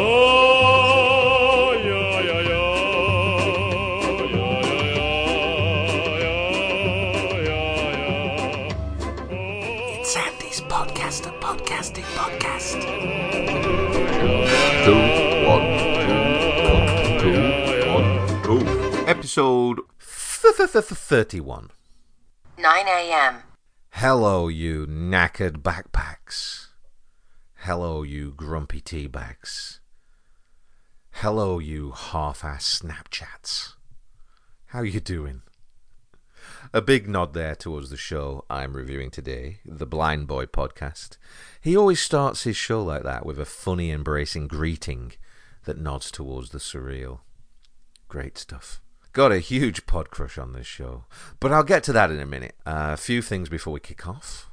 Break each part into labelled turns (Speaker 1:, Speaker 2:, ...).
Speaker 1: It's Andy's podcast, a podcasting podcast.
Speaker 2: Two, one, two, one, two, one, two.
Speaker 3: Episode 31.
Speaker 4: 9 a.m.
Speaker 3: Hello, you knackered backpacks. Hello, you grumpy teabags. Hello, you half-ass Snapchats. How you doing? A big nod there towards the show I'm reviewing today, the Blind Boy podcast. He always starts his show like that with a funny, embracing greeting that nods towards the surreal. Great stuff. Got a huge pod crush on this show, but I'll get to that in a minute. Uh, a few things before we kick off.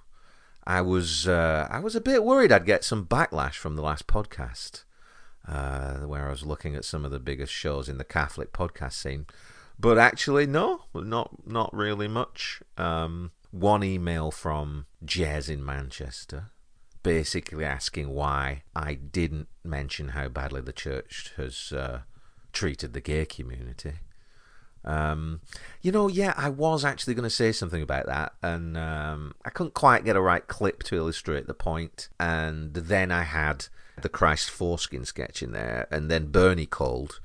Speaker 3: I was uh, I was a bit worried I'd get some backlash from the last podcast, uh, where I was looking at some of the biggest shows in the Catholic podcast scene, but actually no, not not really much. Um, one email from Jez in Manchester, basically asking why I didn't mention how badly the church has uh, treated the gay community. Um, you know, yeah, I was actually going to say something about that, and um, I couldn't quite get a right clip to illustrate the point. And then I had the Christ foreskin sketch in there, and then Bernie called.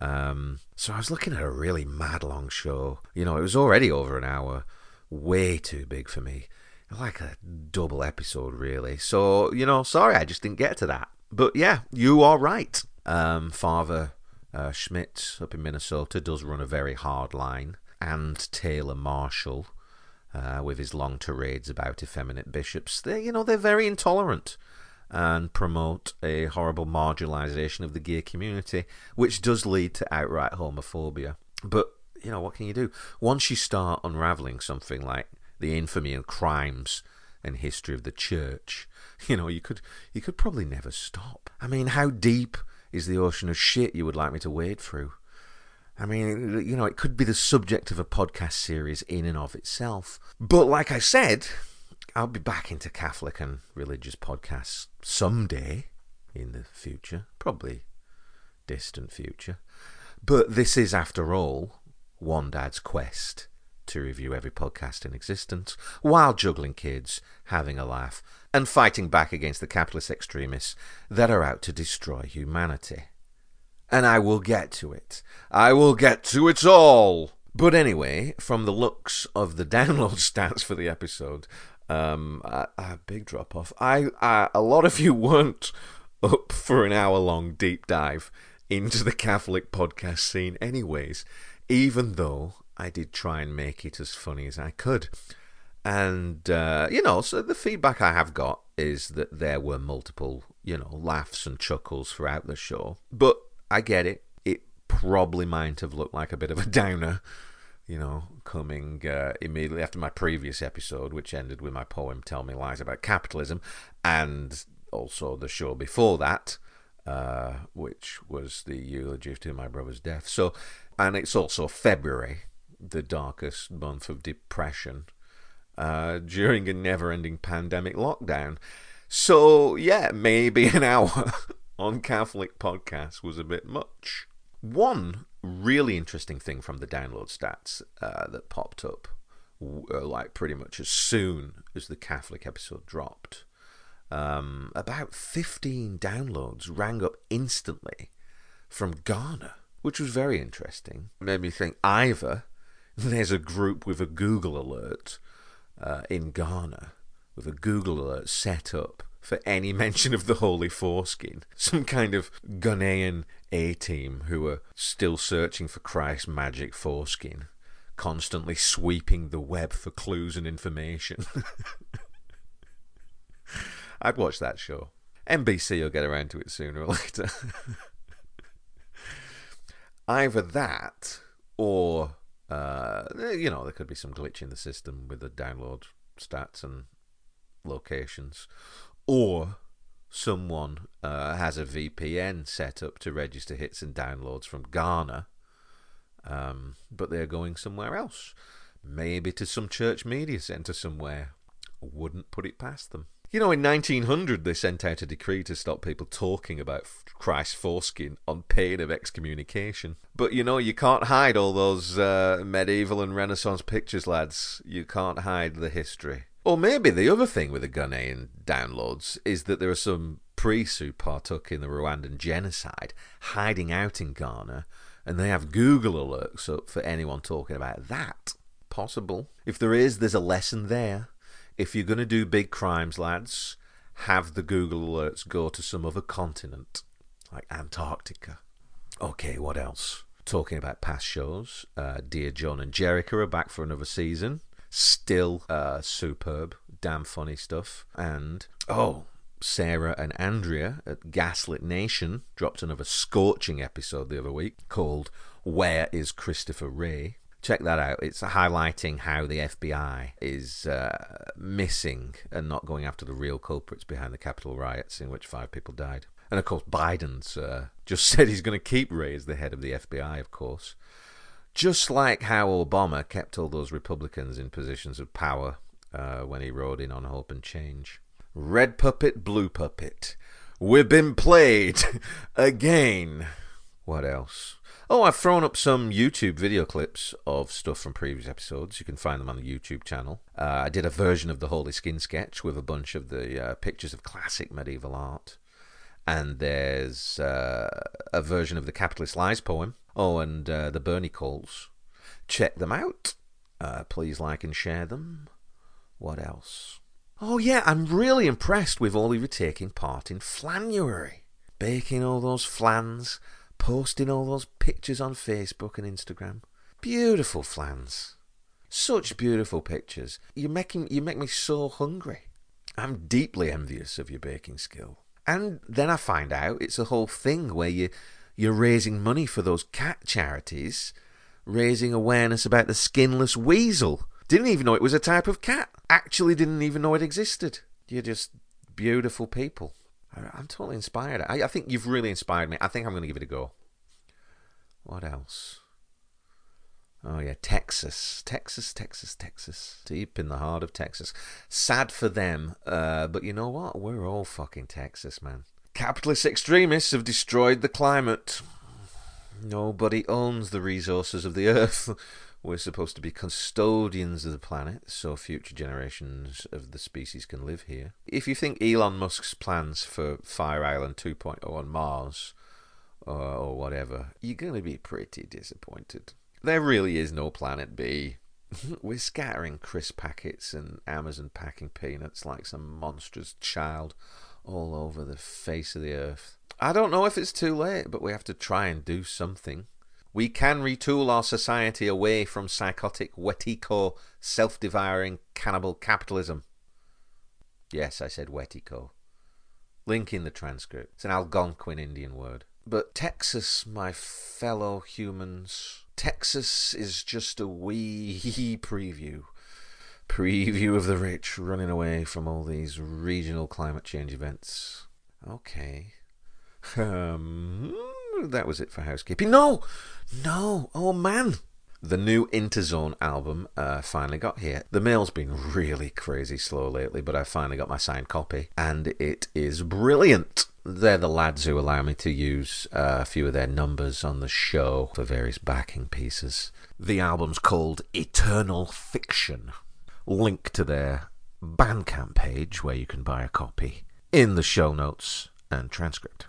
Speaker 3: Um, so I was looking at a really mad long show. You know, it was already over an hour, way too big for me. Like a double episode, really. So, you know, sorry, I just didn't get to that. But yeah, you are right. Um, Father uh, Schmidt up in Minnesota does run a very hard line, and Taylor Marshall, uh, with his long tirades about effeminate bishops, they you know they're very intolerant and promote a horrible marginalisation of the gay community, which does lead to outright homophobia. But you know what can you do? Once you start unravelling something like the infamy and crimes and history of the church, you know you could you could probably never stop. I mean, how deep is the ocean of shit you would like me to wade through? I mean, you know, it could be the subject of a podcast series in and of itself. But like I said, I'll be back into Catholic and religious podcasts someday in the future, probably distant future. But this is, after all, one dad's quest to review every podcast in existence while juggling kids, having a laugh, and fighting back against the capitalist extremists that are out to destroy humanity. And I will get to it. I will get to it all. But anyway, from the looks of the download stats for the episode, um, a, a big drop off. I, I, a lot of you weren't up for an hour long deep dive into the Catholic podcast scene, anyways. Even though I did try and make it as funny as I could. And, uh, you know, so the feedback I have got is that there were multiple, you know, laughs and chuckles throughout the show. But I get it. It probably might have looked like a bit of a downer, you know, coming uh, immediately after my previous episode, which ended with my poem Tell Me Lies About Capitalism, and also the show before that, uh, which was the eulogy to my brother's death. So, and it's also February, the darkest month of depression uh, during a never ending pandemic lockdown. So, yeah, maybe an hour on Catholic podcasts was a bit much. One really interesting thing from the download stats uh, that popped up, uh, like pretty much as soon as the Catholic episode dropped, um, about 15 downloads rang up instantly from Ghana, which was very interesting. Made me think either there's a group with a Google alert uh, in Ghana with a Google alert set up for any mention of the Holy Foreskin. Some kind of Ghanaian A team who are still searching for Christ's magic foreskin, constantly sweeping the web for clues and information. I'd watch that show. NBC will get around to it sooner or later. Either that or uh, you know, there could be some glitch in the system with the download stats and locations, or someone uh, has a VPN set up to register hits and downloads from Ghana, um, but they're going somewhere else, maybe to some church media center somewhere. Wouldn't put it past them. You know, in 1900, they sent out a decree to stop people talking about Christ's foreskin on pain of excommunication. But you know, you can't hide all those uh, medieval and Renaissance pictures, lads. You can't hide the history. Or maybe the other thing with the Ghanaian downloads is that there are some priests who partook in the Rwandan genocide hiding out in Ghana, and they have Google alerts up for anyone talking about that. Possible. If there is, there's a lesson there. If you're going to do big crimes, lads, have the Google alerts go to some other continent, like Antarctica. Okay, what else? Talking about past shows, uh, Dear John and Jericho are back for another season. Still uh, superb, damn funny stuff. And, oh, Sarah and Andrea at Gaslit Nation dropped another scorching episode the other week called Where is Christopher Wray? Check that out. It's highlighting how the FBI is uh, missing and not going after the real culprits behind the Capitol riots in which five people died. And of course, Biden's uh, just said he's going to keep Wray as the head of the FBI, of course. Just like how Obama kept all those Republicans in positions of power uh, when he rode in on Hope and Change. Red puppet, blue puppet. We've been played again. What else? Oh, I've thrown up some YouTube video clips of stuff from previous episodes. You can find them on the YouTube channel. Uh, I did a version of the Holy Skin sketch with a bunch of the uh, pictures of classic medieval art. And there's uh, a version of the Capitalist Lies poem. Oh, and uh, the Bernie calls. Check them out. Uh, please like and share them. What else? Oh, yeah, I'm really impressed with all of you taking part in Flanuary. Baking all those flans, posting all those pictures on Facebook and Instagram. Beautiful flans. Such beautiful pictures. You making you make me so hungry. I'm deeply envious of your baking skill. And then I find out it's a whole thing where you you're raising money for those cat charities, raising awareness about the skinless weasel. Didn't even know it was a type of cat. Actually, didn't even know it existed. You're just beautiful people. I'm totally inspired. I, I think you've really inspired me. I think I'm going to give it a go. What else? Oh, yeah, Texas. Texas, Texas, Texas. Deep in the heart of Texas. Sad for them, uh, but you know what? We're all fucking Texas, man. Capitalist extremists have destroyed the climate. Nobody owns the resources of the earth. We're supposed to be custodians of the planet so future generations of the species can live here. If you think Elon Musk's plans for Fire Island 2.0 on Mars or, or whatever, you're going to be pretty disappointed. There really is no planet B. We're scattering crisp packets and Amazon packing peanuts like some monstrous child all over the face of the earth. I don't know if it's too late, but we have to try and do something. We can retool our society away from psychotic, wetico, self devouring, cannibal capitalism. Yes, I said wetico. Link in the transcript. It's an Algonquin Indian word. But Texas, my fellow humans, Texas is just a wee preview. Preview of the rich running away from all these regional climate change events. Okay. Um, that was it for housekeeping. No! No! Oh man! The new Interzone album uh, finally got here. The mail's been really crazy slow lately, but I finally got my signed copy, and it is brilliant. They're the lads who allow me to use uh, a few of their numbers on the show for various backing pieces. The album's called Eternal Fiction. Link to their Bandcamp page where you can buy a copy in the show notes and transcript.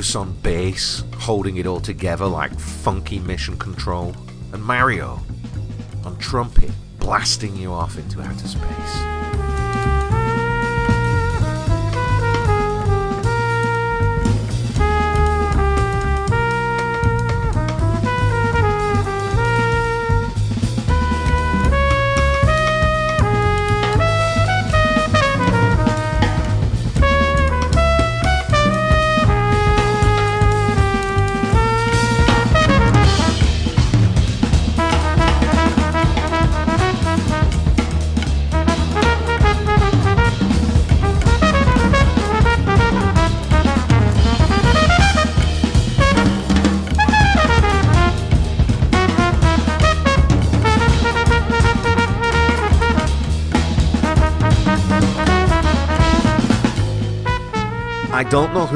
Speaker 3: On bass, holding it all together like funky mission control, and Mario on trumpet, blasting you off into outer space.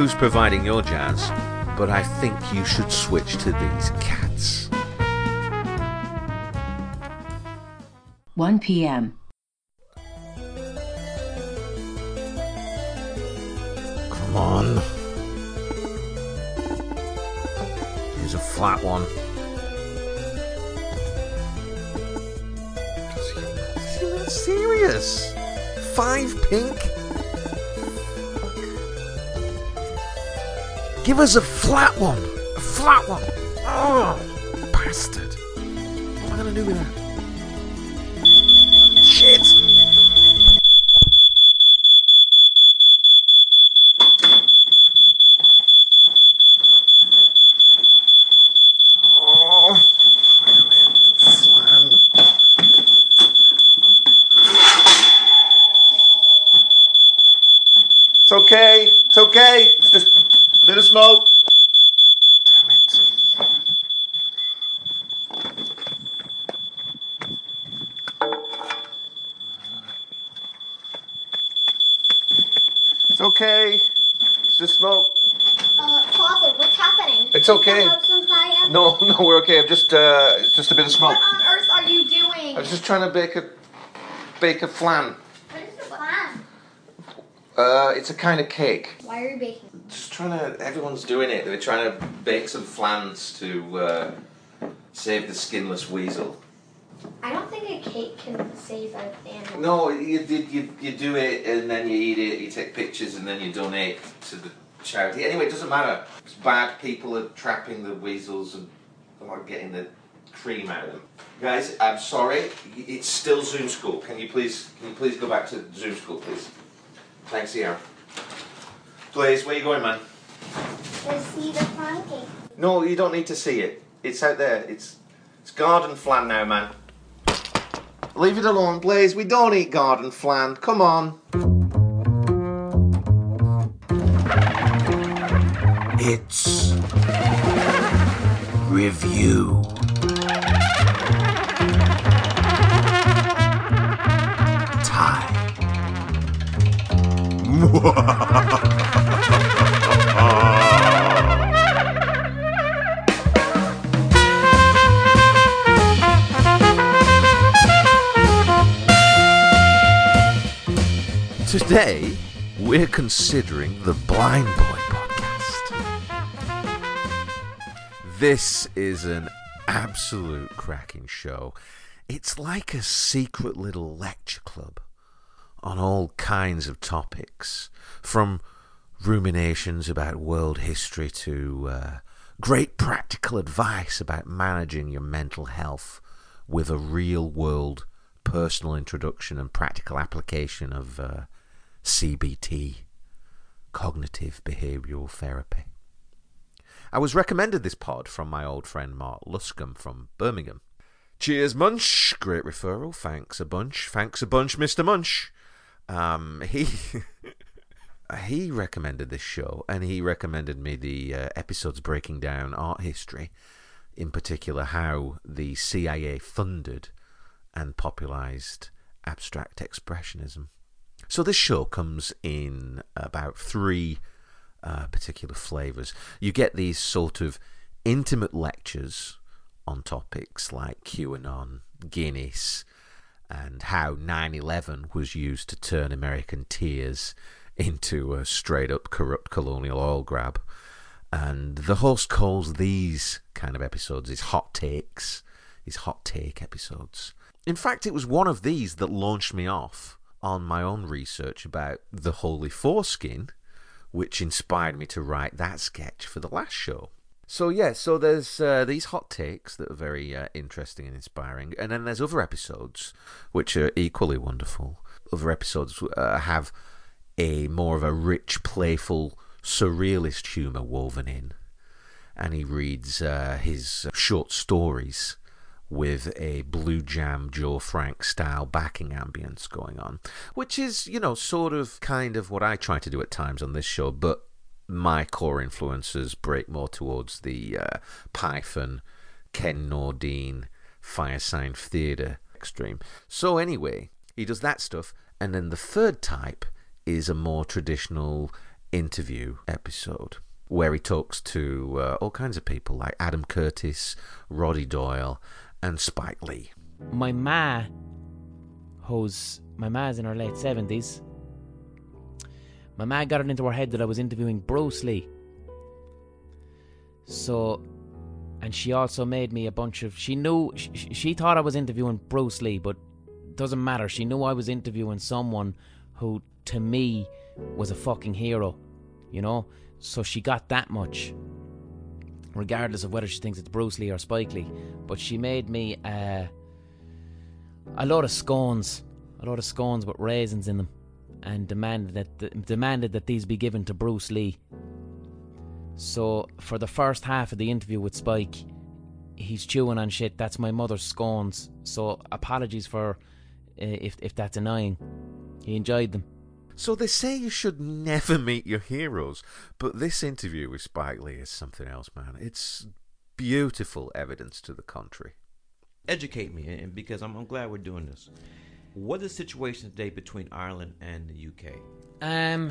Speaker 3: Who's providing your jazz, but I think you should switch to these cats.
Speaker 4: 1 p.m.
Speaker 3: Come on. Here's a flat one. Serious? Five pink? Give us a flat one. A flat one. Oh, bastard. What am I going to do with that? Shit. Oh.
Speaker 2: It's okay. It's okay. It's just smoke.
Speaker 3: Damn it.
Speaker 2: It's okay. It's just smoke.
Speaker 5: Uh, Father, what's happening?
Speaker 2: It's okay.
Speaker 5: Is the house on fire?
Speaker 2: No, no, we're okay. I'm just, uh, it's just a bit of smoke.
Speaker 5: What on earth are you doing?
Speaker 2: I was just trying to bake a, bake a flan.
Speaker 5: What is the plan?
Speaker 2: Uh, it's a kind of cake.
Speaker 5: Why are you baking?
Speaker 2: Trying to. Everyone's doing it. They're trying to bake some flans to uh, save the skinless weasel.
Speaker 5: I don't think a cake can save an animal.
Speaker 2: No, you, you, you, you do it and then you eat it. You take pictures and then you donate to the charity. Anyway, it doesn't matter. It's bad. People are trapping the weasels and like getting the cream out of them. Guys, I'm sorry. It's still Zoom school. Can you please? Can you please go back to Zoom school, please? Thanks, Ian. Please, where are you going, man?
Speaker 5: Let's see the fun cake.
Speaker 2: No, you don't need to see it. It's out there. It's it's garden flan now, man. Leave it alone, Blaze. We don't eat garden flan. Come on.
Speaker 1: It's review. Time.
Speaker 3: Today, we're considering the Blind Boy podcast. This is an absolute cracking show. It's like a secret little lecture club on all kinds of topics, from ruminations about world history to uh, great practical advice about managing your mental health with a real world personal introduction and practical application of uh, CBT, cognitive behavioral therapy. I was recommended this pod from my old friend Mark Luscombe from Birmingham. Cheers, Munch. Great referral. Thanks a bunch. Thanks a bunch, Mr. Munch. Um, he he recommended this show, and he recommended me the uh, episodes breaking down art history, in particular how the CIA funded and popularized abstract expressionism. So this show comes in about three uh, particular flavors. You get these sort of intimate lectures on topics like QAnon, Guinness, and how 9 11 was used to turn American tears into a straight up corrupt colonial oil grab. And the host calls these kind of episodes his hot takes, his hot take episodes. In fact, it was one of these that launched me off on my own research about the Holy Foreskin, which inspired me to write that sketch for the last show. So yeah, so there's uh, these hot takes that are very uh, interesting and inspiring, and then there's other episodes which are equally wonderful. Other episodes uh, have a more of a rich, playful, surrealist humour woven in, and he reads uh, his short stories with a blue jam Joe Frank style backing ambience going on, which is you know sort of kind of what I try to do at times on this show, but my core influences break more towards the uh, Python, Ken Nordine, Firesign Theatre extreme. So anyway, he does that stuff, and then the third type is a more traditional interview episode where he talks to uh, all kinds of people like Adam Curtis, Roddy Doyle, and Spike Lee.
Speaker 6: my ma, who's my ma's in her late seventies. My ma got it into her head that I was interviewing Bruce Lee. So, and she also made me a bunch of. She knew she, she thought I was interviewing Bruce Lee, but doesn't matter. She knew I was interviewing someone who, to me, was a fucking hero. You know, so she got that much regardless of whether she thinks it's Bruce Lee or Spike Lee. But she made me uh, a lot of scones, a lot of scones with raisins in them, and demanded that demanded that these be given to Bruce Lee. So for the first half of the interview with Spike, he's chewing on shit. That's my mother's scones. So apologies for uh, if if that's annoying. He enjoyed them.
Speaker 3: So they say you should never meet your heroes, but this interview with Spike Lee is something else, man. It's beautiful evidence to the contrary.
Speaker 7: Educate me, and because I'm, I'm glad we're doing this. What is the situation today between Ireland and the UK?
Speaker 6: Um,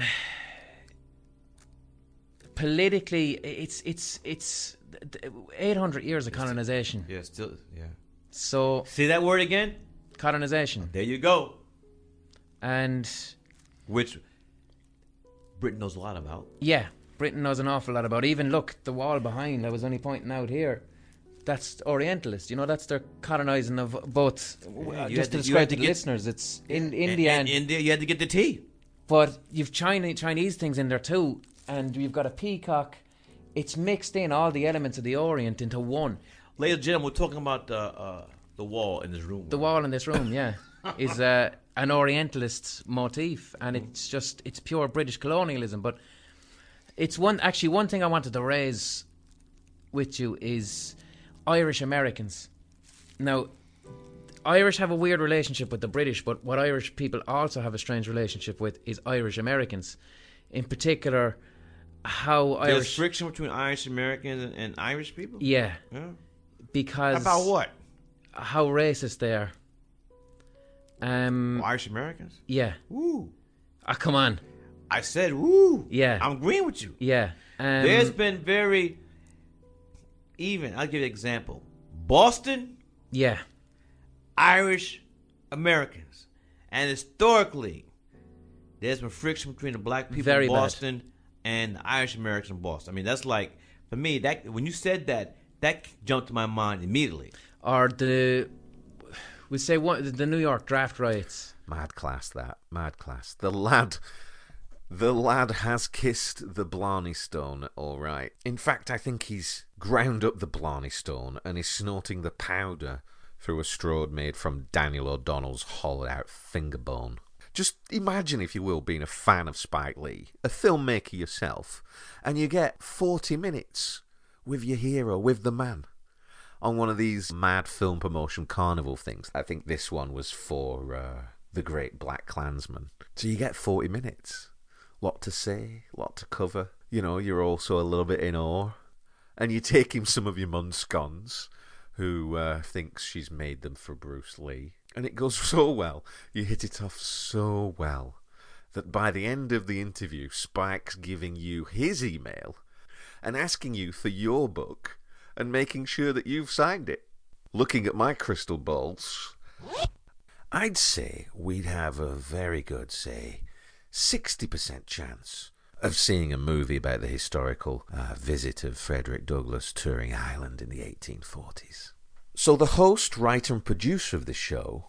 Speaker 6: politically, it's it's it's eight hundred years of colonization.
Speaker 7: Yeah, still, yeah.
Speaker 6: So
Speaker 7: See that word again?
Speaker 6: colonization,
Speaker 7: There you go.
Speaker 6: and
Speaker 7: Which Britain knows a lot about.
Speaker 6: yeah, Britain knows an awful lot about. Even look, the wall behind. I was only pointing out here. That's Orientalist. You know, that's their colonizing of both. Uh, just to
Speaker 7: to-
Speaker 6: describe to
Speaker 7: to
Speaker 6: the listeners, it's in India
Speaker 7: and
Speaker 6: and
Speaker 7: India, you had to get the tea.
Speaker 6: But you've China, Chinese things in there too, and you've got a peacock. It's mixed in all the elements of the Orient into one.
Speaker 7: Ladies and gentlemen, we're talking about the uh, the wall in this room.
Speaker 6: The wall in this room, yeah, is uh, an Orientalist motif, and it's just it's pure British colonialism. But it's one actually one thing I wanted to raise with you is Irish Americans. Now, Irish have a weird relationship with the British, but what Irish people also have a strange relationship with is Irish Americans. In particular, how
Speaker 7: There's
Speaker 6: Irish.
Speaker 7: friction between Irish Americans and, and Irish people.
Speaker 6: Yeah,
Speaker 7: Yeah.
Speaker 6: because
Speaker 7: About what?
Speaker 6: how racist they are. Um,
Speaker 7: Irish Americans.
Speaker 6: yeah.
Speaker 7: Woo.
Speaker 6: Ah, come on.
Speaker 7: I said woo.
Speaker 6: Yeah.
Speaker 7: I'm agreeing with you.
Speaker 6: Yeah. Um,
Speaker 7: There's been very even. I'll give you an example. Boston,
Speaker 6: yeah.
Speaker 7: Irish Americans, and historically, there's been friction between the black people
Speaker 6: Very
Speaker 7: in
Speaker 6: bad.
Speaker 7: Boston and the Irish Americans in Boston. I mean, that's like for me. That when you said that, that jumped to my mind immediately.
Speaker 6: Are the we say what the New York draft riots.
Speaker 3: Mad class, that. Mad class. The lad. The lad has kissed the Blarney Stone, all right. In fact, I think he's ground up the Blarney Stone and is snorting the powder through a straw made from Daniel O'Donnell's hollowed out finger bone. Just imagine, if you will, being a fan of Spike Lee, a filmmaker yourself, and you get 40 minutes with your hero, with the man on one of these mad film promotion carnival things. I think this one was for uh, the Great BlacKkKlansman. So you get 40 minutes. Lot to say, lot to cover. You know, you're also a little bit in awe. And you take him some of your mum scones, who uh, thinks she's made them for Bruce Lee. And it goes so well. You hit it off so well that by the end of the interview, Spike's giving you his email and asking you for your book and making sure that you've signed it. Looking at my crystal balls, I'd say we'd have a very good, say, 60% chance of seeing a movie about the historical uh, visit of Frederick Douglass touring Ireland in the 1840s. So, the host, writer, and producer of the show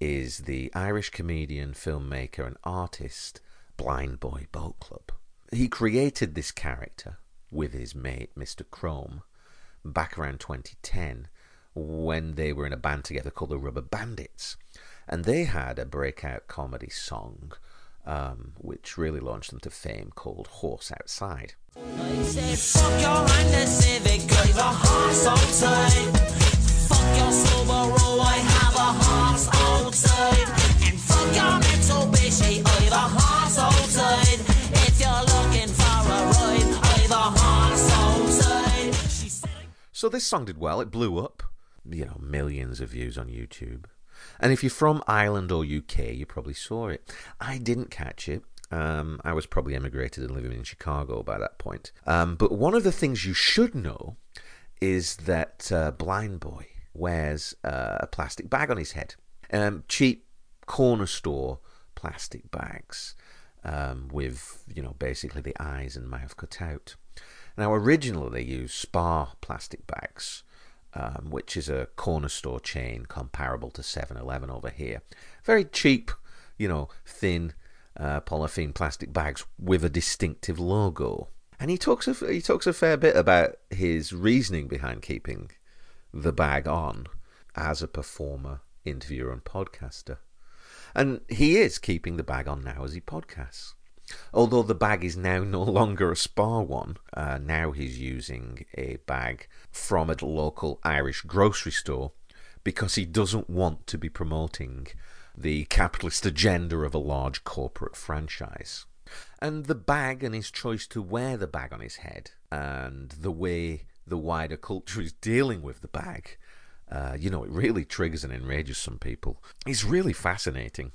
Speaker 3: is the Irish comedian, filmmaker, and artist Blind Boy Boat Club. He created this character with his mate, Mr. Chrome, back around 2010 when they were in a band together called the Rubber Bandits. And they had a breakout comedy song um, which really launched them to fame called Horse Outside. So this song did well. It blew up. You know, millions of views on YouTube. And if you're from Ireland or UK, you probably saw it. I didn't catch it. Um, I was probably emigrated and living in Chicago by that point. Um, but one of the things you should know is that uh, Blind Boy wears uh, a plastic bag on his head. Um, cheap corner store plastic bags um, with, you know, basically the eyes and mouth cut out. Now, originally they used Spar plastic bags, um, which is a corner store chain comparable to 7 Eleven over here. Very cheap, you know, thin uh, polythene plastic bags with a distinctive logo. And he talks a, he talks a fair bit about his reasoning behind keeping the bag on as a performer, interviewer, and podcaster. And he is keeping the bag on now as he podcasts. Although the bag is now no longer a Spar one, uh, now he's using a bag from a local Irish grocery store because he doesn't want to be promoting the capitalist agenda of a large corporate franchise. And the bag and his choice to wear the bag on his head and the way the wider culture is dealing with the bag, uh, you know, it really triggers and enrages some people. It's really fascinating.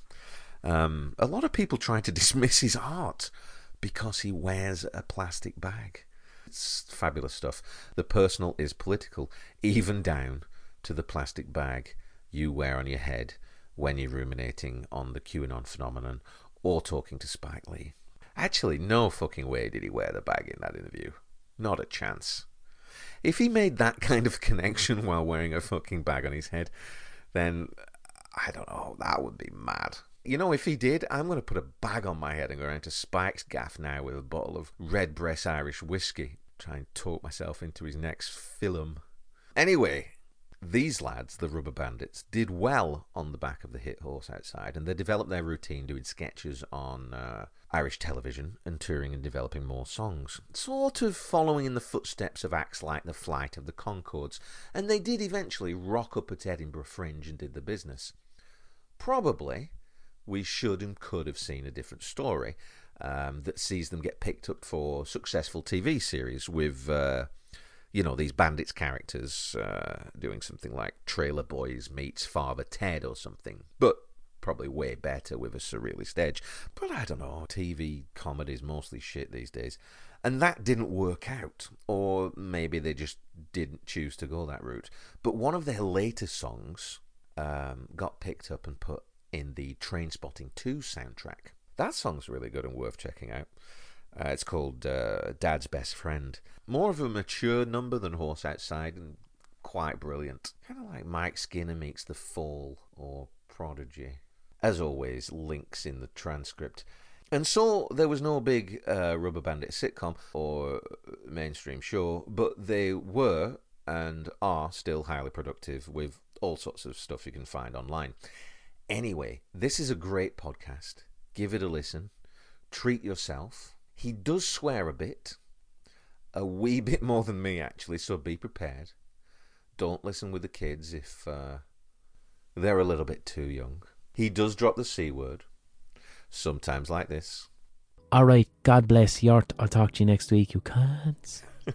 Speaker 3: Um, a lot of people try to dismiss his art because he wears a plastic bag. It's fabulous stuff. The personal is political, even down to the plastic bag you wear on your head when you're ruminating on the QAnon phenomenon or talking to Spike Lee. Actually, no fucking way did he wear the bag in that interview. Not a chance. If he made that kind of connection while wearing a fucking bag on his head, then I don't know, that would be mad. You know, if he did, I'm going to put a bag on my head and go around to Spike's gaff now with a bottle of Redbreast Irish whiskey. Try and talk myself into his next film. Anyway, these lads, the Rubber Bandits, did well on the back of the hit Horse Outside, and they developed their routine doing sketches on uh, Irish television and touring and developing more songs. Sort of following in the footsteps of acts like The Flight of the Conchords, and they did eventually rock up at Edinburgh Fringe and did the business. Probably we should and could have seen a different story um, that sees them get picked up for successful TV series with, uh, you know, these bandits characters uh, doing something like Trailer Boys meets Father Ted or something. But probably way better with a surrealist edge. But I don't know, TV comedy's mostly shit these days. And that didn't work out. Or maybe they just didn't choose to go that route. But one of their latest songs um, got picked up and put in the Trainspotting 2 soundtrack. That song's really good and worth checking out. Uh, it's called uh, Dad's Best Friend. More of a mature number than Horse Outside and quite brilliant. Kind of like Mike Skinner meets The Fall or Prodigy. As always, links in the transcript. And so there was no big uh, Rubber Bandit sitcom or mainstream show, but they were and are still highly productive with all sorts of stuff you can find online. Anyway, this is a great podcast. Give it a listen. Treat yourself. He does swear a bit, a wee bit more than me actually, so be prepared. Don't listen with the kids if uh, they're a little bit too young. He does drop the C word, sometimes like this.
Speaker 6: All right, God bless Yort. I'll talk to you next week, you cunts.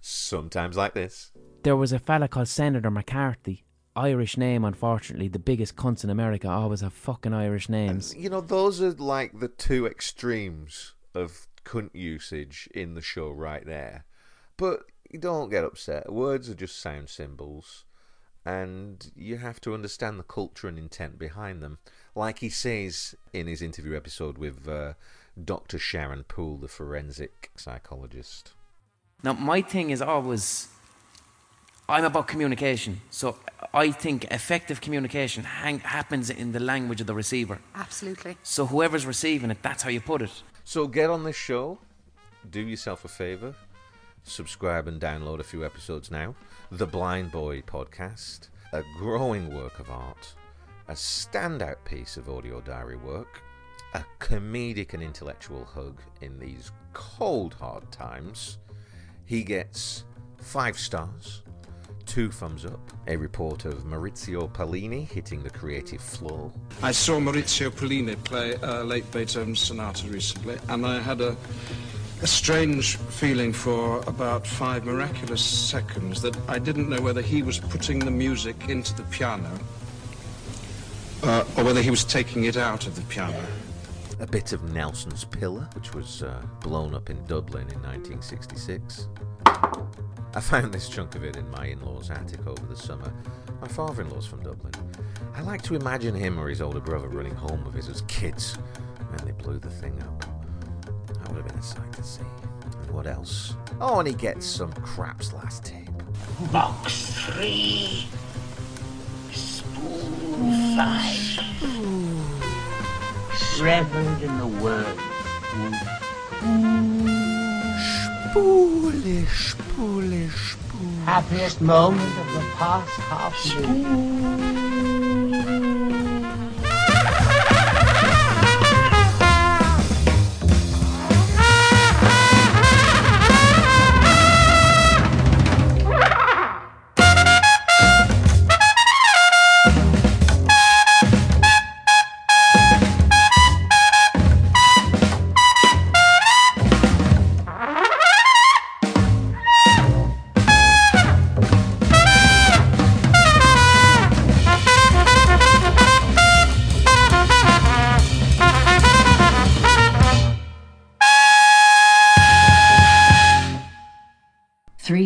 Speaker 3: Sometimes like this.
Speaker 6: There was a fella called Senator McCarthy. Irish name, unfortunately. The biggest cunts in America always have fucking Irish names.
Speaker 3: You know, those are like the two extremes of cunt usage in the show right there. But you don't get upset. Words are just sound symbols. and you have to understand the culture and intent behind them. Like he says in his interview episode with uh, Dr. Sharon Poole, the forensic psychologist.
Speaker 6: Now, my thing is always I'm about communication. So I think effective communication hang, happens in the language of the receiver.
Speaker 8: Absolutely.
Speaker 6: So whoever's receiving it, that's how you put it.
Speaker 3: So get on this show, do yourself a favor, subscribe and download a few episodes now. The Blind Boy podcast, a growing work of art, a standout piece of audio diary work, a comedic and intellectual hug in these cold, hard times. He gets five stars, two thumbs up, a report of Maurizio Pollini hitting the creative floor,
Speaker 9: I saw Maurizio Pollini play a late Beethoven sonata recently, and I had a, a strange feeling for about five miraculous seconds that I didn't know whether he was putting the music into the piano uh, or whether he was taking it out of the piano.
Speaker 3: a bit of Nelson's Pillar, which was uh, blown up in Dublin in 1966. I found this chunk of it in my in law's attic over the summer. My father in law's from Dublin. I like to imagine him or his older brother running home with us as kids when they blew the thing up. That would have been a sight to see. And what else? Oh, and he gets some Krapp's last tape.
Speaker 1: Box three. Spool five. Seventh in the word. world. Spoole, spoole, spoole. Happiest moment of the past half year.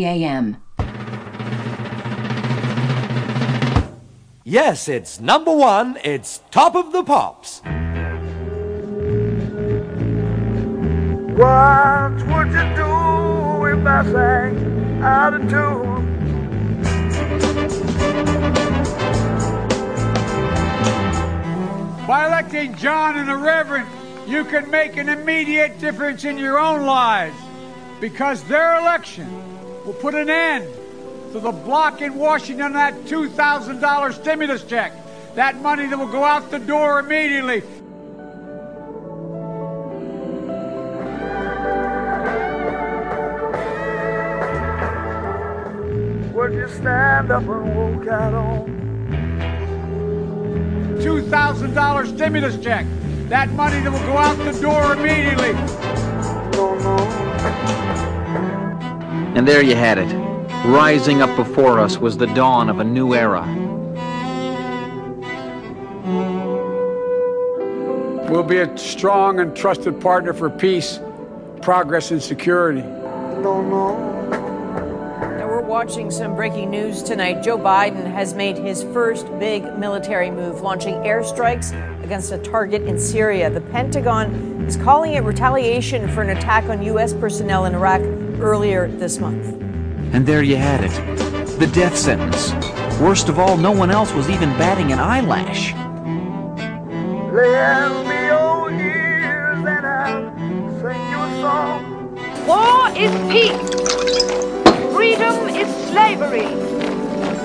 Speaker 4: a.m.
Speaker 10: Yes, it's number one. It's Top of the Pops.
Speaker 11: What would you do if I sang out of tune?
Speaker 12: By electing John and the Reverend, you can make an immediate difference in your own lives because their election will put an end to the block in Washington on that $2,000 stimulus check. That money that will go out the door immediately.
Speaker 11: Would you stand up and walk out on?
Speaker 12: $2,000 stimulus check. That money that will go out the door immediately.
Speaker 13: And there you had it. Rising up before us was the dawn of a new era.
Speaker 12: We'll be a strong and trusted partner for peace, progress, and security.
Speaker 14: Now we're watching some breaking news tonight. Joe Biden has made his first big military move, launching airstrikes against a target in Syria. The Pentagon is calling it retaliation for an attack on U.S. personnel in Iraq earlier this month.
Speaker 13: And there you had it. The death sentence. Worst of all, no one else was even batting an eyelash.
Speaker 11: Lend me your ears and I'll sing you a song.
Speaker 15: War is peace. Freedom is slavery.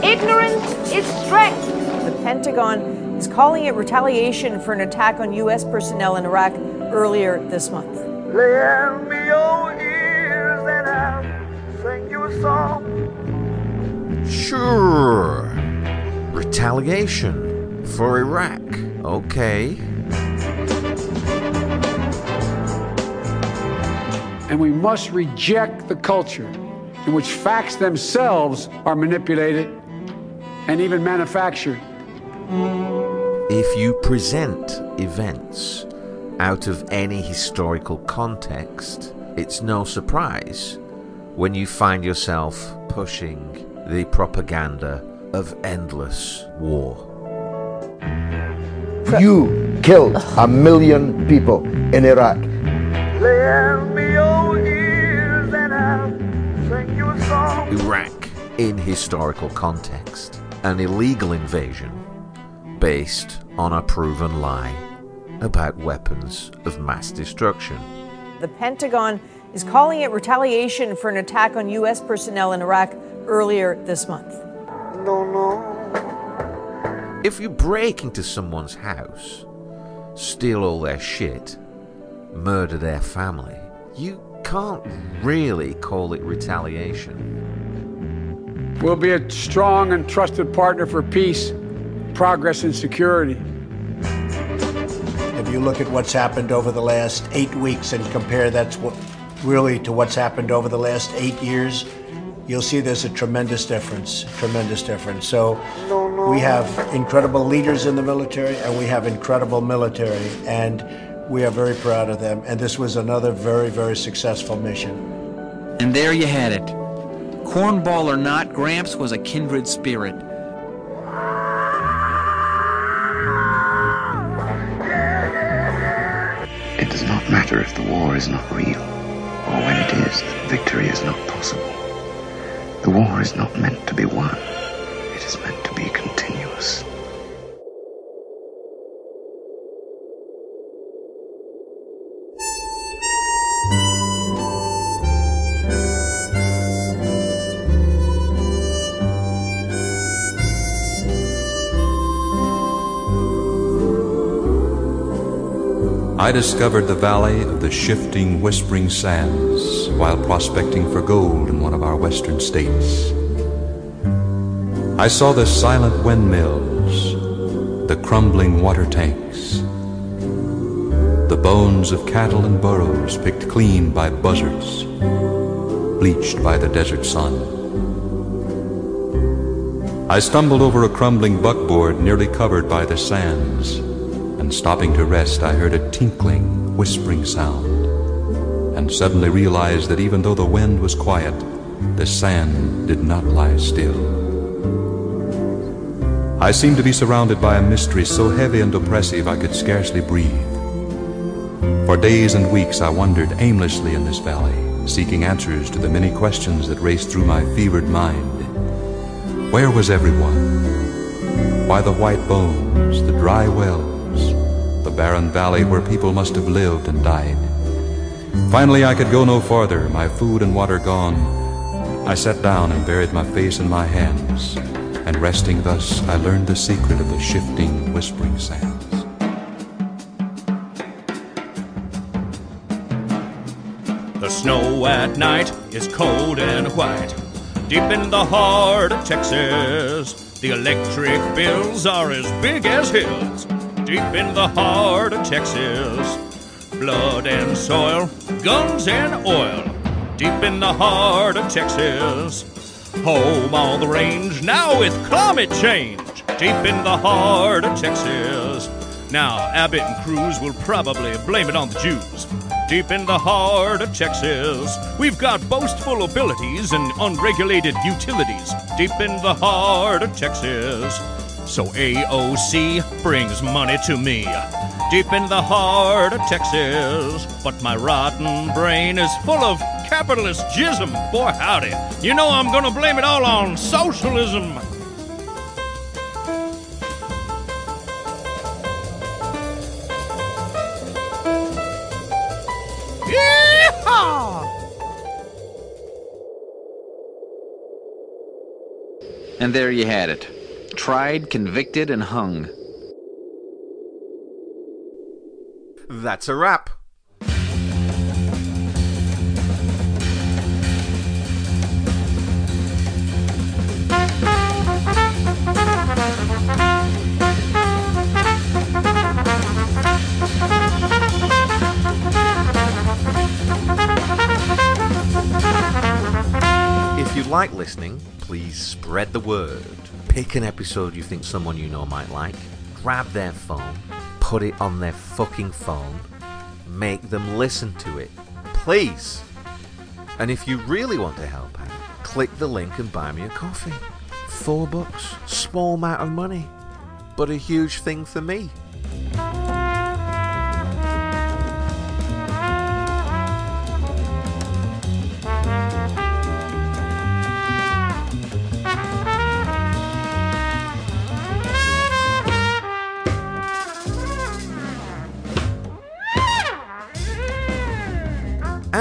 Speaker 15: Ignorance is strength.
Speaker 14: The Pentagon is calling it retaliation for an attack on U.S. personnel in Iraq earlier this month.
Speaker 11: Sing song.
Speaker 3: Sure. Retaliation for Iraq. Okay.
Speaker 12: And we must reject the culture in which facts themselves are manipulated and even manufactured.
Speaker 3: If you present events out of any historical context, it's no surprise when you find yourself pushing the propaganda of endless war.
Speaker 8: You killed a million people in Iraq.
Speaker 11: Lend me your ears and I'll sing you a song.
Speaker 3: Iraq, in historical context, an illegal invasion based on a proven lie about weapons of mass destruction.
Speaker 14: The Pentagon is calling it retaliation for an attack on U.S. personnel in Iraq earlier this month.
Speaker 11: No, no.
Speaker 3: If you break into someone's house, steal all their shit, murder their family, you can't really call it retaliation.
Speaker 12: We'll be a strong and trusted partner for peace, progress, and security.
Speaker 16: If you look at what's happened over the last eight weeks and compare that's what really to what's happened over the last eight years, you'll see there's a tremendous difference. Tremendous difference. So we have incredible leaders in the military and we have incredible military and we are very proud of them. And this was another very, very successful mission.
Speaker 13: And there you had it. Cornball or not, Gramps was a kindred spirit.
Speaker 17: It does not matter if the war is not real, or that victory is not possible. The war is not meant to be won, it is meant to be.
Speaker 18: I discovered the valley of the shifting, whispering sands while prospecting for gold in one of our western states. I saw the silent windmills, the crumbling water tanks, the bones of cattle and burros picked clean by buzzards, bleached by the desert sun. I stumbled over a crumbling buckboard nearly covered by the sands and stopping to rest, I heard a tinkling, whispering sound, and suddenly realized that even though the wind was quiet, the sand did not lie still. I seemed to be surrounded by a mystery so heavy and oppressive I could scarcely breathe. For days and weeks I wandered aimlessly in this valley, seeking answers to the many questions that raced through my fevered mind. Where was everyone? Why the white bones, the dry wells? Barren valley where people must have lived and died. Finally, I could go no farther, my food and water gone. I sat down and buried my face in my hands, and resting thus, I learned the secret of the shifting, whispering sands.
Speaker 19: The snow at night is cold and white. Deep in the heart of Texas, the electric bills are as big as hills. Deep in the heart of Texas, blood and soil, guns and oil. Deep in the heart of Texas, home on the range now with climate change. Deep in the heart of Texas. Now, Abbott and Cruz will probably blame it on the Jews. Deep in the heart of Texas, we've got boastful abilities and unregulated utilities. Deep in the heart of Texas. So AOC brings money to me. Deep in the heart of Texas. But my rotten brain is full of capitalist jism. Boy, howdy. You know I'm gonna blame it all on socialism.
Speaker 13: And there you had it. Tried, convicted, and hung.
Speaker 3: That's a wrap. If you like listening, please spread the word. Pick an episode you think someone you know might like, grab their phone, put it on their fucking phone, make them listen to it. Please! And if you really want to help out, click the link and buy me a coffee. Four bucks. Small amount of money. But a huge thing for me.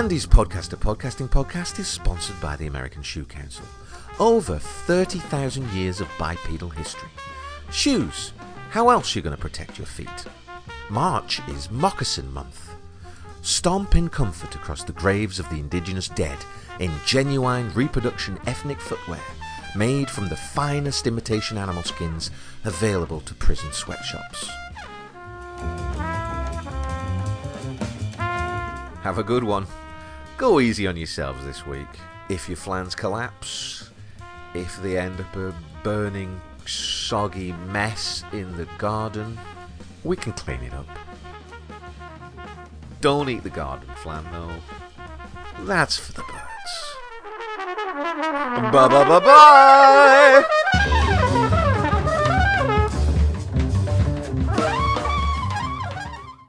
Speaker 3: Andy's Podcaster podcasting podcast, is sponsored by the American Shoe Council. Over 30,000 years of bipedal history. Shoes. How else are you going to protect your feet? March is Moccasin Month. Stomp in comfort across the graves of the indigenous dead in genuine reproduction ethnic footwear made from the finest imitation animal skins available to prison sweatshops. Have a good one. Go easy on yourselves this week. If your flans collapse, if they end up a burning, soggy mess in the garden, we can clean it up. Don't eat the garden flan, though. That's for the birds. Bye bye bye bye!